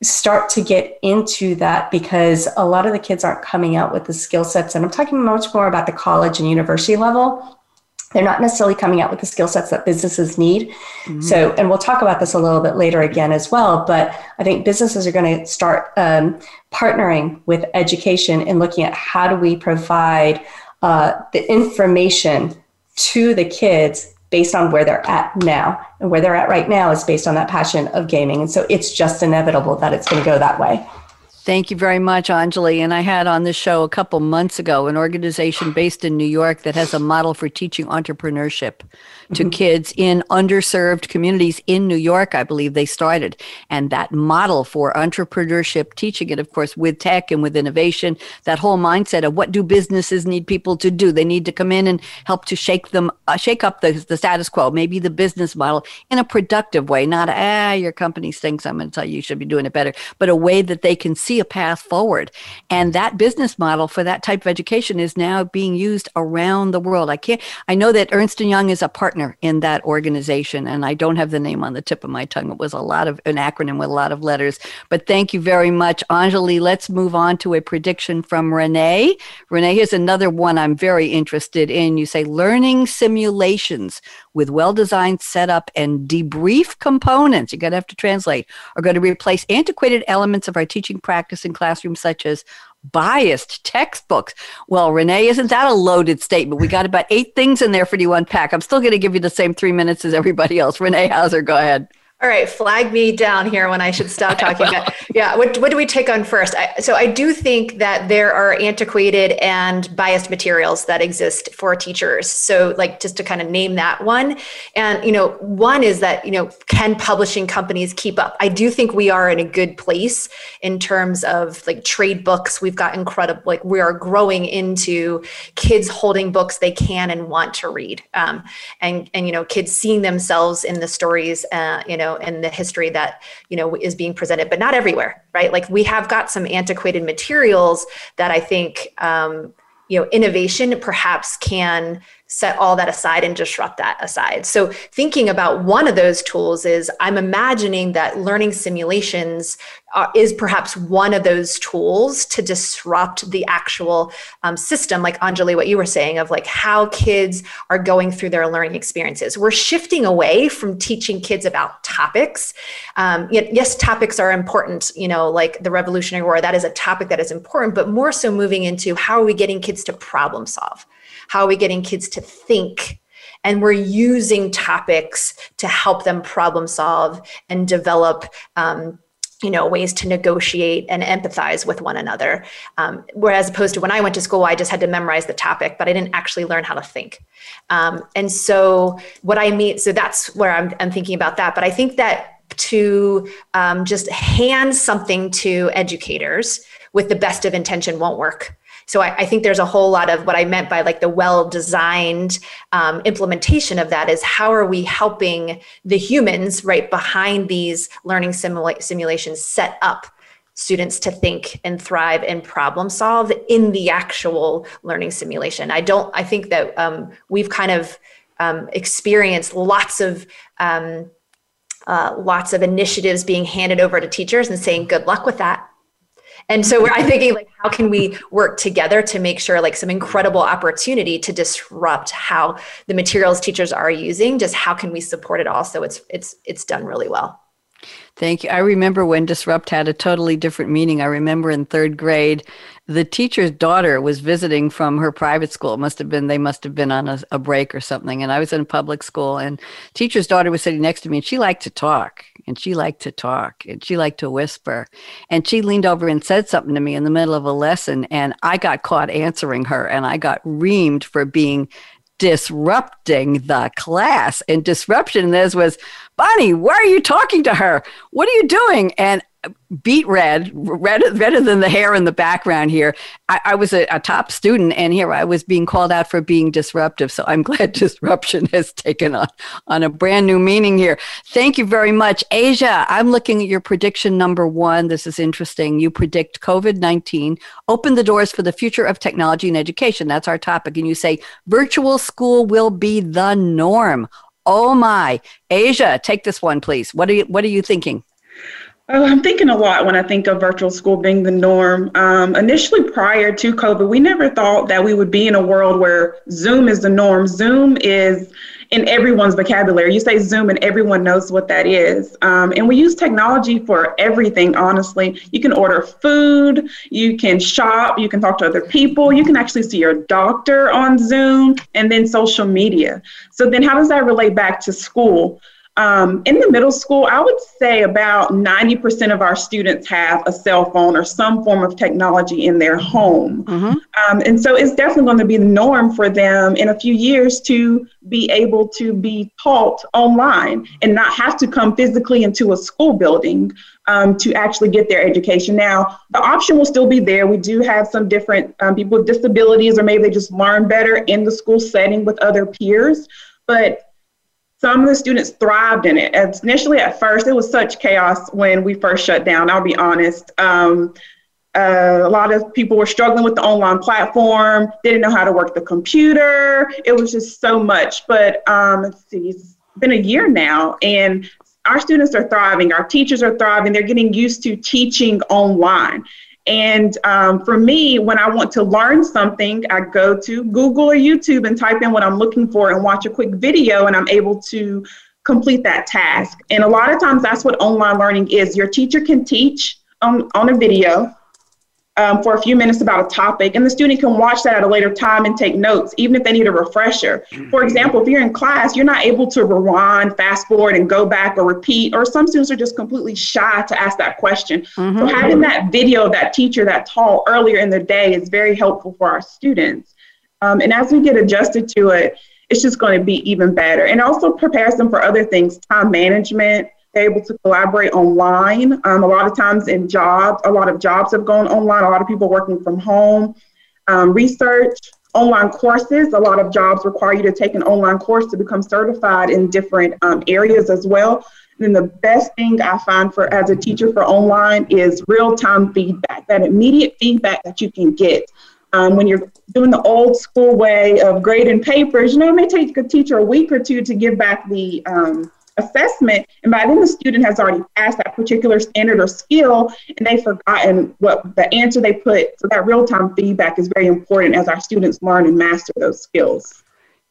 start to get into that because a lot of the kids aren't coming out with the skill sets. And I'm talking much more about the college and university level they're not necessarily coming out with the skill sets that businesses need. Mm-hmm. So, and we'll talk about this a little bit later again as well. But I think businesses are going to start um, partnering with education and looking at how do we provide uh, the information to the kids based on where they're at now. And where they're at right now is based on that passion of gaming. And so it's just inevitable that it's going to go that way. Thank you very much, Anjali. And I had on this show a couple months ago an organization based in New York that has a model for teaching entrepreneurship to mm-hmm. kids in underserved communities in New York, I believe they started. And that model for entrepreneurship, teaching it, of course, with tech and with innovation, that whole mindset of what do businesses need people to do? They need to come in and help to shake them, uh, shake up the, the status quo, maybe the business model in a productive way, not, ah, your company stinks. I'm going to tell you you should be doing it better, but a way that they can see a path forward. And that business model for that type of education is now being used around the world. I can't, I know that Ernst & Young is a partner in that organization. And I don't have the name on the tip of my tongue. It was a lot of an acronym with a lot of letters. But thank you very much, Anjali. Let's move on to a prediction from Renee. Renee, here's another one I'm very interested in. You say learning simulations with well-designed setup and debrief components. You're going to have to translate. Are going to replace antiquated elements of our teaching practice in classrooms, such as biased textbooks. Well, Renee, isn't that a loaded statement? We got about eight things in there for you to unpack. I'm still going to give you the same three minutes as everybody else. Renee Houser, go ahead. All right, flag me down here when I should stop talking. about, yeah, what, what do we take on first? I, so I do think that there are antiquated and biased materials that exist for teachers. So like just to kind of name that one, and you know, one is that you know, can publishing companies keep up? I do think we are in a good place in terms of like trade books. We've got incredible, like we are growing into kids holding books they can and want to read, um, and and you know, kids seeing themselves in the stories, uh, you know know, and the history that, you know, is being presented, but not everywhere, right? Like we have got some antiquated materials that I think, um, you know, innovation perhaps can set all that aside and disrupt that aside. So, thinking about one of those tools is I'm imagining that learning simulations are, is perhaps one of those tools to disrupt the actual um, system, like Anjali, what you were saying of like how kids are going through their learning experiences. We're shifting away from teaching kids about topics. Um, yes, topics are important, you know, like the Revolutionary War, that is a topic that is important, but more so moving into how are we getting kids to problem solve? How are we getting kids to think? And we're using topics to help them problem solve and develop um, you know ways to negotiate and empathize with one another. Um, whereas opposed to when i went to school i just had to memorize the topic but i didn't actually learn how to think. Um, and so what i mean so that's where I'm, I'm thinking about that. But i think that to um, just hand something to educators with the best of intention won't work so I, I, think there's a whole lot of what I meant by like the well-designed um, implementation of that is how are we helping the humans right behind these learning simula- simulations set up students to think and thrive and problem solve in the actual learning simulation. I don't. I think that um, we've kind of um, experienced lots of. Um, uh, lots of initiatives being handed over to teachers and saying good luck with that and so I'm thinking like, how can we work together to make sure like some incredible opportunity to disrupt how the materials teachers are using? Just how can we support it all so it's it's it's done really well? Thank you. I remember when disrupt had a totally different meaning. I remember in third grade, the teacher's daughter was visiting from her private school. It must have been they must have been on a, a break or something. And I was in public school, and teacher's daughter was sitting next to me, and she liked to talk, and she liked to talk, and she liked to whisper, and she leaned over and said something to me in the middle of a lesson, and I got caught answering her, and I got reamed for being disrupting the class. And disruption this was, Bonnie, why are you talking to her? What are you doing? And beat red, red, redder than the hair in the background here. I, I was a, a, top student, and here I was being called out for being disruptive. So I'm glad disruption has taken on, on a brand new meaning here. Thank you very much. Asia, I'm looking at your prediction number one. This is interesting. You predict COVID 19 open the doors for the future of technology and education. That's our topic. And you say virtual school will be the norm. Oh my. Asia, take this one, please. What are you, what are you thinking? Oh, I'm thinking a lot when I think of virtual school being the norm. Um, initially, prior to COVID, we never thought that we would be in a world where Zoom is the norm. Zoom is in everyone's vocabulary. You say Zoom, and everyone knows what that is. Um, and we use technology for everything, honestly. You can order food, you can shop, you can talk to other people, you can actually see your doctor on Zoom, and then social media. So, then how does that relate back to school? Um, in the middle school, I would say about 90% of our students have a cell phone or some form of technology in their home. Mm-hmm. Um, and so it's definitely going to be the norm for them in a few years to be able to be taught online and not have to come physically into a school building um, to actually get their education. Now, the option will still be there. We do have some different um, people with disabilities, or maybe they just learn better in the school setting with other peers. But some of the students thrived in it. As initially, at first, it was such chaos when we first shut down. I'll be honest. Um, uh, a lot of people were struggling with the online platform, didn't know how to work the computer. It was just so much. But um, let's see, it's been a year now, and our students are thriving. Our teachers are thriving. They're getting used to teaching online. And um, for me, when I want to learn something, I go to Google or YouTube and type in what I'm looking for and watch a quick video, and I'm able to complete that task. And a lot of times, that's what online learning is. Your teacher can teach on, on a video, um, for a few minutes about a topic, and the student can watch that at a later time and take notes, even if they need a refresher. For example, if you're in class, you're not able to rewind, fast forward, and go back or repeat, or some students are just completely shy to ask that question. Mm-hmm. So, having that video of that teacher that taught earlier in the day is very helpful for our students. Um, and as we get adjusted to it, it's just going to be even better. And also prepares them for other things, time management able to collaborate online. Um, a lot of times in jobs, a lot of jobs have gone online. A lot of people working from home. Um, research, online courses. A lot of jobs require you to take an online course to become certified in different um, areas as well. And then the best thing I find for as a teacher for online is real-time feedback, that immediate feedback that you can get. Um, when you're doing the old school way of grading papers, you know, it may take a teacher a week or two to give back the um, assessment and by then the student has already passed that particular standard or skill and they've forgotten what the answer they put so that real-time feedback is very important as our students learn and master those skills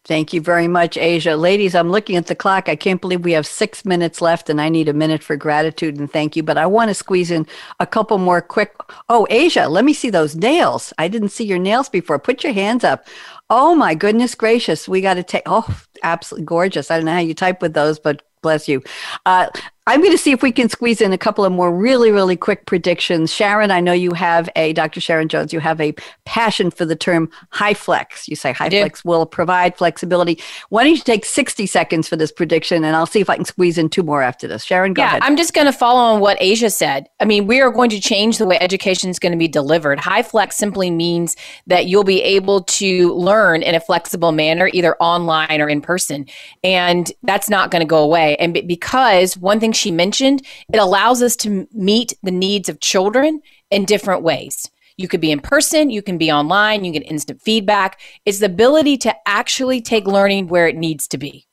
Thank you very much, Asia. Ladies, I'm looking at the clock. I can't believe we have six minutes left, and I need a minute for gratitude and thank you. But I want to squeeze in a couple more quick. Oh, Asia, let me see those nails. I didn't see your nails before. Put your hands up. Oh, my goodness gracious. We got to take, oh, absolutely gorgeous. I don't know how you type with those, but bless you. Uh, I'm going to see if we can squeeze in a couple of more really, really quick predictions. Sharon, I know you have a, Dr. Sharon Jones, you have a passion for the term HyFlex. You say HyFlex will provide flexibility. Why don't you take 60 seconds for this prediction and I'll see if I can squeeze in two more after this. Sharon, go yeah, ahead. I'm just going to follow on what Asia said. I mean, we are going to change the way education is going to be delivered. HyFlex simply means that you'll be able to learn in a flexible manner, either online or in person. And that's not going to go away. And because one thing she mentioned, it allows us to meet the needs of children in different ways. You could be in person, you can be online, you get instant feedback. It's the ability to actually take learning where it needs to be.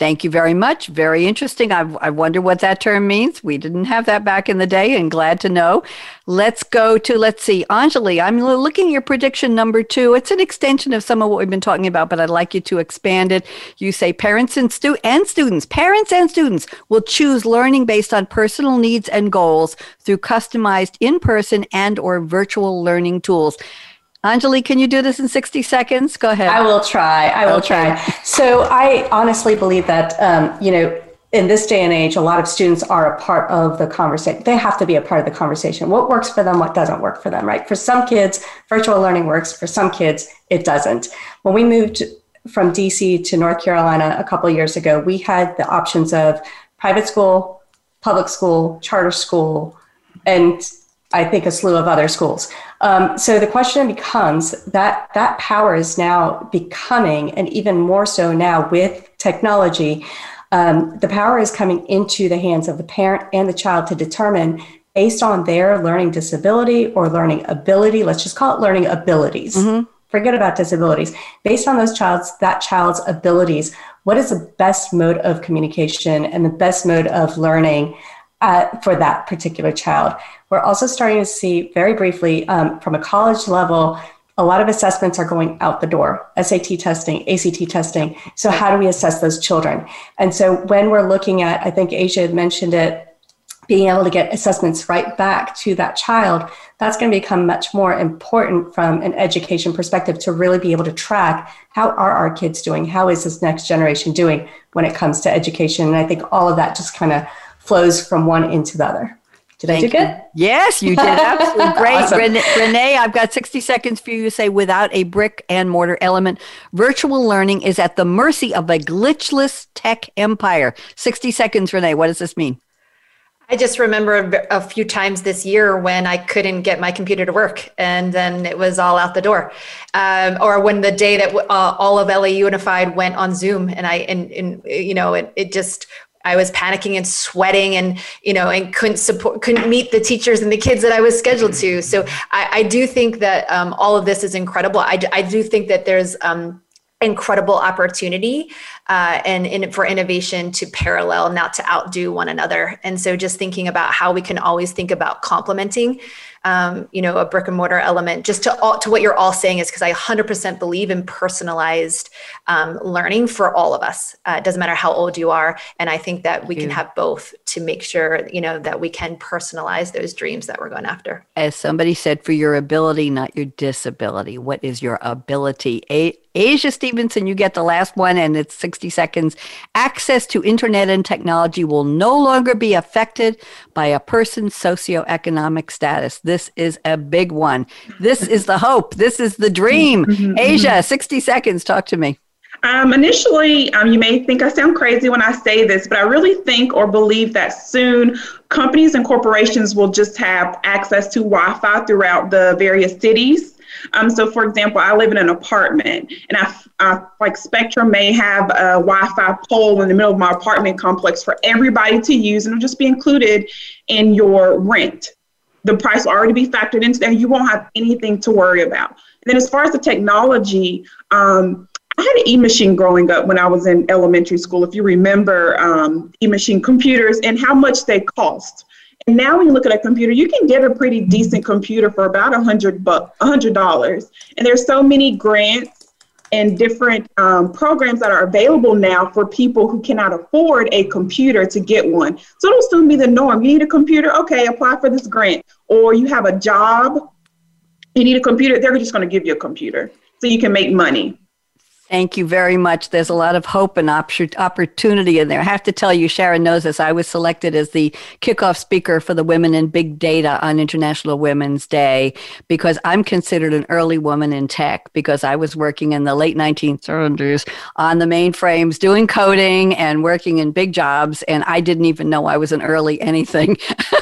Thank you very much. Very interesting. I, I wonder what that term means. We didn't have that back in the day, and glad to know. Let's go to, let's see, Anjali. I'm looking at your prediction number two. It's an extension of some of what we've been talking about, but I'd like you to expand it. You say parents and, stu- and students, parents and students will choose learning based on personal needs and goals through customized in-person and or virtual learning tools. Anjali, can you do this in 60 seconds? Go ahead. I will try. I will okay. try. So I honestly believe that, um, you know, in this day and age, a lot of students are a part of the conversation. They have to be a part of the conversation. What works for them, what doesn't work for them, right? For some kids, virtual learning works. For some kids, it doesn't. When we moved from DC to North Carolina a couple years ago, we had the options of private school, public school, charter school, and I think a slew of other schools. Um, so the question becomes that that power is now becoming, and even more so now with technology, um, the power is coming into the hands of the parent and the child to determine based on their learning disability or learning ability. Let's just call it learning abilities. Mm-hmm. Forget about disabilities. Based on those child's that child's abilities, what is the best mode of communication and the best mode of learning uh, for that particular child? We're also starting to see very briefly um, from a college level, a lot of assessments are going out the door SAT testing, ACT testing. So, how do we assess those children? And so, when we're looking at, I think Asia had mentioned it, being able to get assessments right back to that child, that's going to become much more important from an education perspective to really be able to track how are our kids doing? How is this next generation doing when it comes to education? And I think all of that just kind of flows from one into the other. Did Thank I do good? Yes, you did. Absolutely great. awesome. Renee, Renee, I've got 60 seconds for you to say without a brick and mortar element, virtual learning is at the mercy of a glitchless tech empire. 60 seconds, Renee. What does this mean? I just remember a few times this year when I couldn't get my computer to work, and then it was all out the door. Um, or when the day that uh, all of LA Unified went on Zoom, and I and, and you know it, it just I was panicking and sweating and, you know, and couldn't support, couldn't meet the teachers and the kids that I was scheduled to. So I, I do think that um, all of this is incredible. I, I do think that there's um, incredible opportunity uh, and in, for innovation to parallel, not to outdo one another. And so just thinking about how we can always think about complementing um, you know, a brick and mortar element. Just to all, to what you're all saying is because I 100% believe in personalized um, learning for all of us. Uh, it doesn't matter how old you are, and I think that we can have both to make sure you know that we can personalize those dreams that we're going after. As somebody said, for your ability, not your disability. What is your ability? A- Asia Stevenson, you get the last one, and it's 60 seconds. Access to internet and technology will no longer be affected by a person's socioeconomic status. This is a big one. This is the hope. This is the dream. Mm-hmm, mm-hmm. Asia, 60 seconds. Talk to me. Um, initially, um, you may think I sound crazy when I say this, but I really think or believe that soon companies and corporations will just have access to Wi Fi throughout the various cities. Um, so, for example, I live in an apartment, and I, I like Spectrum may have a Wi-Fi pole in the middle of my apartment complex for everybody to use, and it'll just be included in your rent. The price will already be factored into there. You won't have anything to worry about. And then, as far as the technology, um, I had an e-machine growing up when I was in elementary school. If you remember um, e-machine computers and how much they cost. And now when you look at a computer, you can get a pretty decent computer for about a hundred bucks, a hundred dollars. And there's so many grants and different um, programs that are available now for people who cannot afford a computer to get one. So it'll soon be the norm. You need a computer, okay, apply for this grant. Or you have a job, you need a computer, they're just going to give you a computer so you can make money. Thank you very much. There's a lot of hope and opportunity in there. I have to tell you, Sharon knows this. I was selected as the kickoff speaker for the Women in Big Data on International Women's Day because I'm considered an early woman in tech because I was working in the late 1970s on the mainframes doing coding and working in big jobs. And I didn't even know I was an early anything.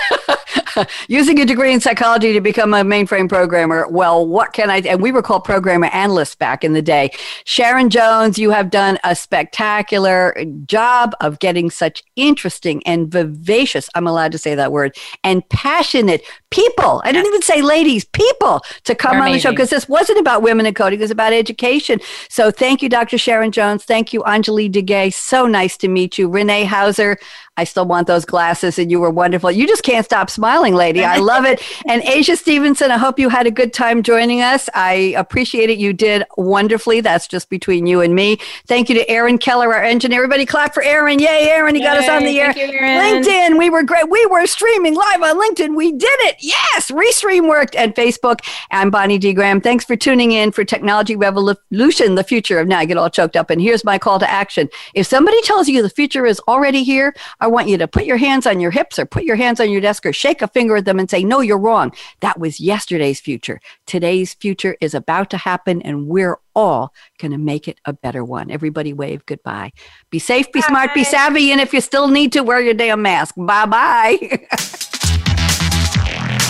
using a degree in psychology to become a mainframe programmer. Well, what can I? And we were called programmer analysts back in the day. Sharon Jones, you have done a spectacular job of getting such interesting and vivacious, I'm allowed to say that word, and passionate people. I didn't even say ladies, people to come They're on amazing. the show because this wasn't about women in coding, it was about education. So thank you, Dr. Sharon Jones. Thank you, Anjali Dighe. So nice to meet you. Renee Houser, I still want those glasses and you were wonderful. You just can't stop smiling, lady. I love it. and Asia Stevenson, I hope you had a good time joining us. I appreciate it. You did wonderfully. That's just between you and me. Thank you to Aaron Keller, our engineer. Everybody clap for Aaron. Yay, Aaron. He Yay, got us on the air. You, LinkedIn, we were great. We were streaming live on LinkedIn. We did it. Yes. Restream worked at Facebook. I'm Bonnie D. Graham. Thanks for tuning in for Technology Revolution, the future of now. I get all choked up. And here's my call to action. If somebody tells you the future is already here, I want you to put your hands on your hips or put your hands on your desk or shake a finger at them and say, No, you're wrong. That was yesterday's future. Today's future is about to happen, and we're all going to make it a better one. Everybody wave goodbye. Be safe, be Bye. smart, be savvy, and if you still need to, wear your damn mask. Bye bye.